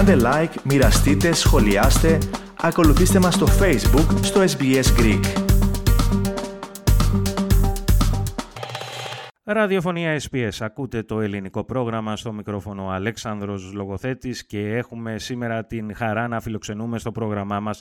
Κάντε like, μοιραστείτε, σχολιάστε, ακολουθήστε μας στο Facebook, στο SBS Greek. Ραδιοφωνία SPS. Ακούτε το ελληνικό πρόγραμμα στο μικρόφωνο Αλέξανδρος Λογοθέτης και έχουμε σήμερα την χαρά να φιλοξενούμε στο πρόγραμμά μας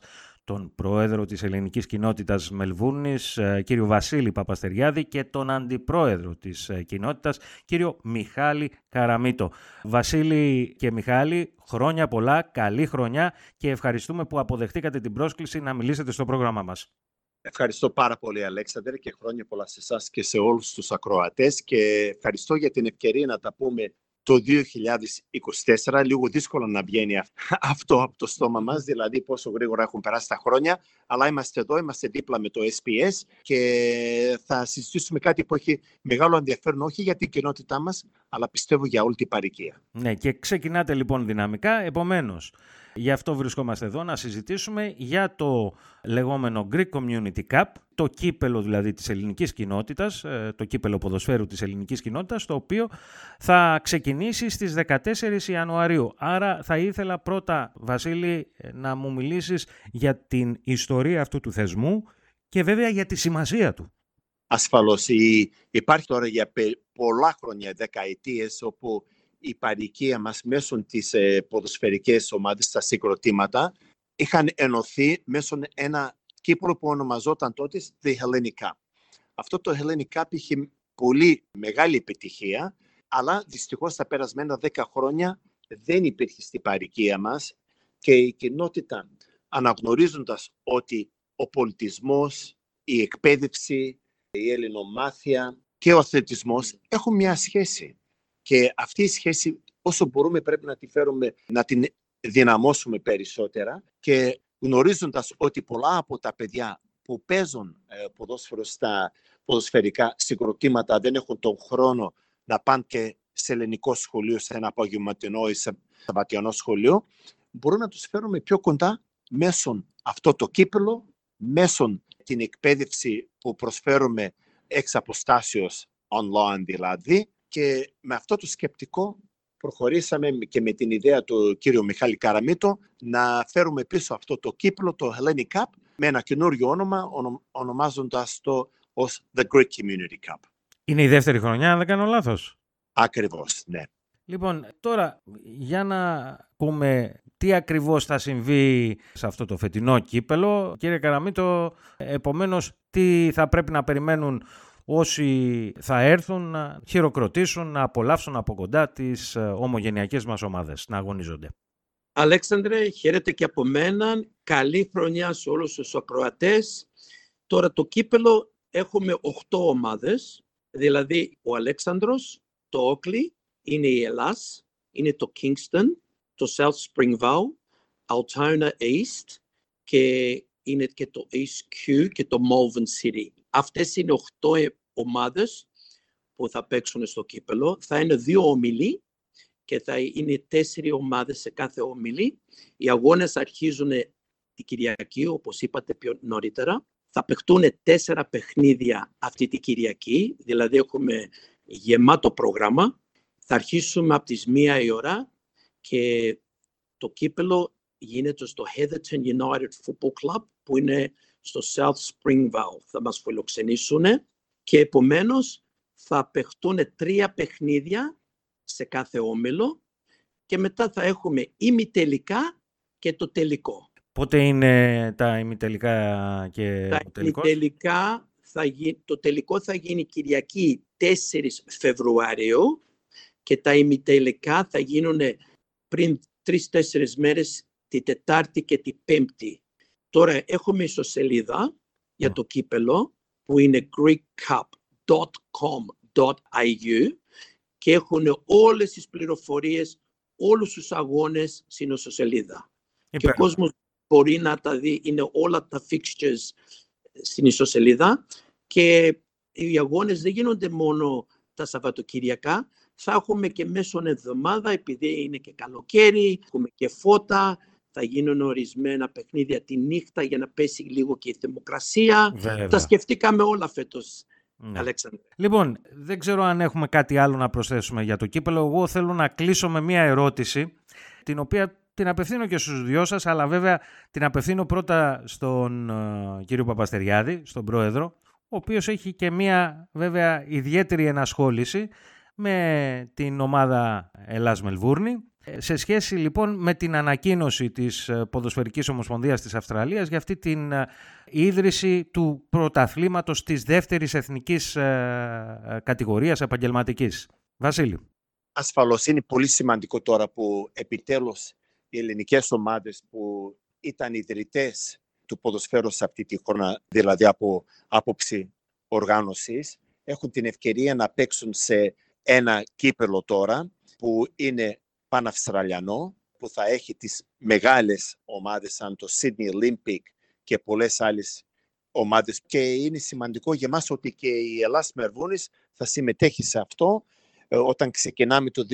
τον πρόεδρο της ελληνικής κοινότητας Μελβούρνης, ε, κύριο Βασίλη Παπαστεριάδη και τον αντιπρόεδρο της ε, κοινότητας, κύριο Μιχάλη Καραμίτο. Βασίλη και Μιχάλη, χρόνια πολλά, καλή χρονιά και ευχαριστούμε που αποδεχτήκατε την πρόσκληση να μιλήσετε στο πρόγραμμά μας. Ευχαριστώ πάρα πολύ Αλέξανδρε και χρόνια πολλά σε εσάς και σε όλους τους ακροατές και ευχαριστώ για την ευκαιρία να τα πούμε το 2024. Λίγο δύσκολο να βγαίνει αυτό από το στόμα μας, δηλαδή πόσο γρήγορα έχουν περάσει τα χρόνια, αλλά είμαστε εδώ, είμαστε δίπλα με το SPS και θα συζητήσουμε κάτι που έχει μεγάλο ενδιαφέρον όχι για την κοινότητά μας, αλλά πιστεύω για όλη την παροικία. Ναι, και ξεκινάτε λοιπόν δυναμικά, επομένως Γι' αυτό βρισκόμαστε εδώ να συζητήσουμε για το λεγόμενο Greek Community Cup, το κύπελο δηλαδή της ελληνικής κοινότητας, ε, το κύπελο ποδοσφαίρου της ελληνικής κοινότητας, το οποίο θα ξεκινήσει στις 14 Ιανουαρίου. Άρα θα ήθελα πρώτα, Βασίλη, να μου μιλήσεις για την ιστορία αυτού του θεσμού και βέβαια για τη σημασία του. Ασφαλώς. Υπάρχει τώρα για πολλά χρόνια, δεκαετίες, όπου η παροικία μας μέσω της ε, ποδοσφαιρικές ομάδες στα συγκροτήματα είχαν ενωθεί μέσω ένα κύπρο που ονομαζόταν τότε The Hellenic Cup. Αυτό το Hellenic Cup είχε πολύ μεγάλη επιτυχία, αλλά δυστυχώς τα περασμένα δέκα χρόνια δεν υπήρχε στην παροικία μας και η κοινότητα αναγνωρίζοντας ότι ο πολιτισμός, η εκπαίδευση, η ελληνομάθεια και ο αθλητισμός έχουν μια σχέση. Και αυτή η σχέση όσο μπορούμε πρέπει να τη φέρουμε, να την δυναμώσουμε περισσότερα και γνωρίζοντας ότι πολλά από τα παιδιά που παίζουν ε, ποδόσφαιρο στα ποδοσφαιρικά συγκροτήματα δεν έχουν τον χρόνο να πάνε και σε ελληνικό σχολείο, σε ένα απογευματινό ή σε σαββατιανό σχολείο, μπορούμε να τους φέρουμε πιο κοντά μέσω αυτό το κύπελο, μέσω την εκπαίδευση που προσφέρουμε εξ αποστάσεως online δηλαδή, και με αυτό το σκεπτικό προχωρήσαμε και με την ιδέα του κύριου Μιχάλη Καραμίτο να φέρουμε πίσω αυτό το κύπλο, το Hellenic Cup, με ένα καινούριο όνομα, ονομάζοντας το ως The Greek Community Cup. Είναι η δεύτερη χρονιά, αν δεν κάνω λάθος. Ακριβώς, ναι. Λοιπόν, τώρα για να πούμε τι ακριβώς θα συμβεί σε αυτό το φετινό κύπελο. Κύριε Καραμίτο, επομένως τι θα πρέπει να περιμένουν όσοι θα έρθουν να χειροκροτήσουν, να απολαύσουν από κοντά τις ε, ομογενειακές μας ομάδες, να αγωνίζονται. Αλέξανδρε, χαίρετε και από μένα. Καλή χρονιά σε όλους τους ακροατές. Τώρα το κύπελο έχουμε 8 ομάδες, δηλαδή ο Αλέξανδρος, το Όκλι, είναι η Ελλάς, είναι το Kingston, το South Springvale, Altona East και είναι και το East Q και το Malvern City. Αυτές είναι 8 ομάδες που θα παίξουν στο κύπελο. Θα είναι δύο ομιλοί και θα είναι τέσσερι ομάδες σε κάθε ομιλή. Οι αγώνες αρχίζουν την Κυριακή, όπως είπατε πιο νωρίτερα. Θα παιχτούν τέσσερα παιχνίδια αυτή την Κυριακή, δηλαδή έχουμε γεμάτο πρόγραμμα. Θα αρχίσουμε από τις μία η ώρα και το κύπελο γίνεται στο Heatherton United Football Club που είναι στο South Springvale. Θα μας φιλοξενήσουν και επομένως θα παιχτούν τρία παιχνίδια σε κάθε όμιλο και μετά θα έχουμε ημιτελικά και το τελικό. Πότε είναι τα ημιτελικά και τα το τελικός; Ημιτελικά θα το τελικό θα γίνει Κυριακή 4 Φεβρουαρίου και τα ημιτελικά θα γίνουν πριν τρεις-τέσσερις μέρες τη Τετάρτη και τη Πέμπτη. Τώρα έχουμε ισοσελίδα για το κύπελο που είναι greekcup.com.au και έχουν όλες τις πληροφορίες, όλους τους αγώνες στην ισοσελίδα. Και ο κόσμος μπορεί να τα δει, είναι όλα τα fixtures στην ισοσελίδα και οι αγώνες δεν γίνονται μόνο τα Σαββατοκυριακά, θα έχουμε και μέσω εβδομάδα, επειδή είναι και καλοκαίρι, έχουμε και φώτα, θα γίνουν ορισμένα παιχνίδια τη νύχτα για να πέσει λίγο και η θερμοκρασία. Τα σκεφτήκαμε όλα φέτος. Ναι. Αλέξανδρε. Λοιπόν, δεν ξέρω αν έχουμε κάτι άλλο να προσθέσουμε για το κύπελο. Εγώ θέλω να κλείσω με μία ερώτηση, την οποία την απευθύνω και στους δυο σας, αλλά βέβαια την απευθύνω πρώτα στον ε, κύριο Παπαστεριάδη, στον πρόεδρο, ο οποίος έχει και μία βέβαια ιδιαίτερη ενασχόληση με την ομάδα Ελλάς Μελβούρνη. Ε, σε σχέση λοιπόν με την ανακοίνωση της ε, Ποδοσφαιρικής Ομοσπονδίας της Αυστραλίας για αυτή την ίδρυση του πρωταθλήματος της δεύτερης εθνικής κατηγορίας επαγγελματικής. Βασίλη. Ασφαλώς είναι πολύ σημαντικό τώρα που επιτέλους οι ελληνικές ομάδες που ήταν ιδρυτές του ποδοσφαίρου σε αυτή τη χώρα, δηλαδή από άποψη οργάνωσης, έχουν την ευκαιρία να παίξουν σε ένα κύπελο τώρα που είναι παναυστραλιανό, που θα έχει τις μεγάλες ομάδες σαν το Sydney Olympic και πολλές άλλες ομάδες. Και είναι σημαντικό για μας ότι και η Ελλάς Μερβούνης θα συμμετέχει σε αυτό ε, όταν ξεκινάμε το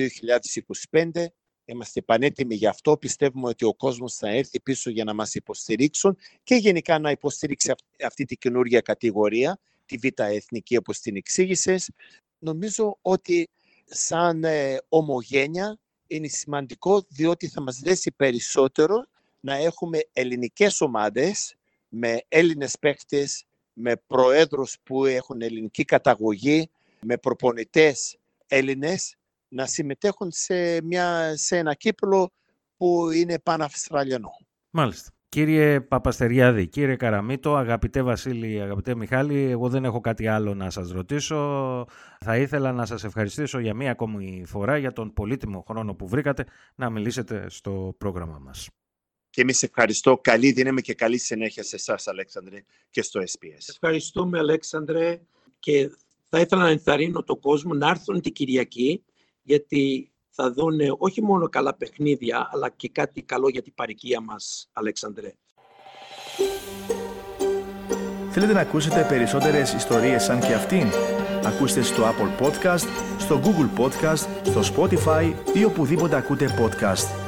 2025 Είμαστε πανέτοιμοι γι' αυτό. Πιστεύουμε ότι ο κόσμος θα έρθει πίσω για να μας υποστηρίξουν και γενικά να υποστηρίξει αυτή τη καινούργια κατηγορία, τη Β' Εθνική όπως την εξήγησες. Νομίζω ότι σαν ε, ομογένεια είναι σημαντικό διότι θα μας δέσει περισσότερο να έχουμε ελληνικές ομάδες με Έλληνες παίκτες, με προέδρους που έχουν ελληνική καταγωγή, με προπονητές Έλληνες να συμμετέχουν σε, μια, σε ένα κύπλο που είναι παναυστραλιανό. Μάλιστα. Κύριε Παπαστεριάδη, κύριε Καραμίτο, αγαπητέ Βασίλη, αγαπητέ Μιχάλη, εγώ δεν έχω κάτι άλλο να σας ρωτήσω. Θα ήθελα να σας ευχαριστήσω για μία ακόμη φορά για τον πολύτιμο χρόνο που βρήκατε να μιλήσετε στο πρόγραμμα μας. Και εμείς ευχαριστώ. Καλή δύναμη και καλή συνέχεια σε εσάς, Αλέξανδρε, και στο SPS. Ευχαριστούμε, Αλέξανδρε, και θα ήθελα να ενθαρρύνω τον κόσμο να έρθουν την Κυριακή γιατί θα δουν όχι μόνο καλά παιχνίδια, αλλά και κάτι καλό για την παροικία μας, Αλέξανδρε. Θέλετε να ακούσετε περισσότερες ιστορίες σαν και αυτήν; Ακούστε στο Apple Podcast, στο Google Podcast, στο Spotify ή οπουδήποτε ακούτε podcast.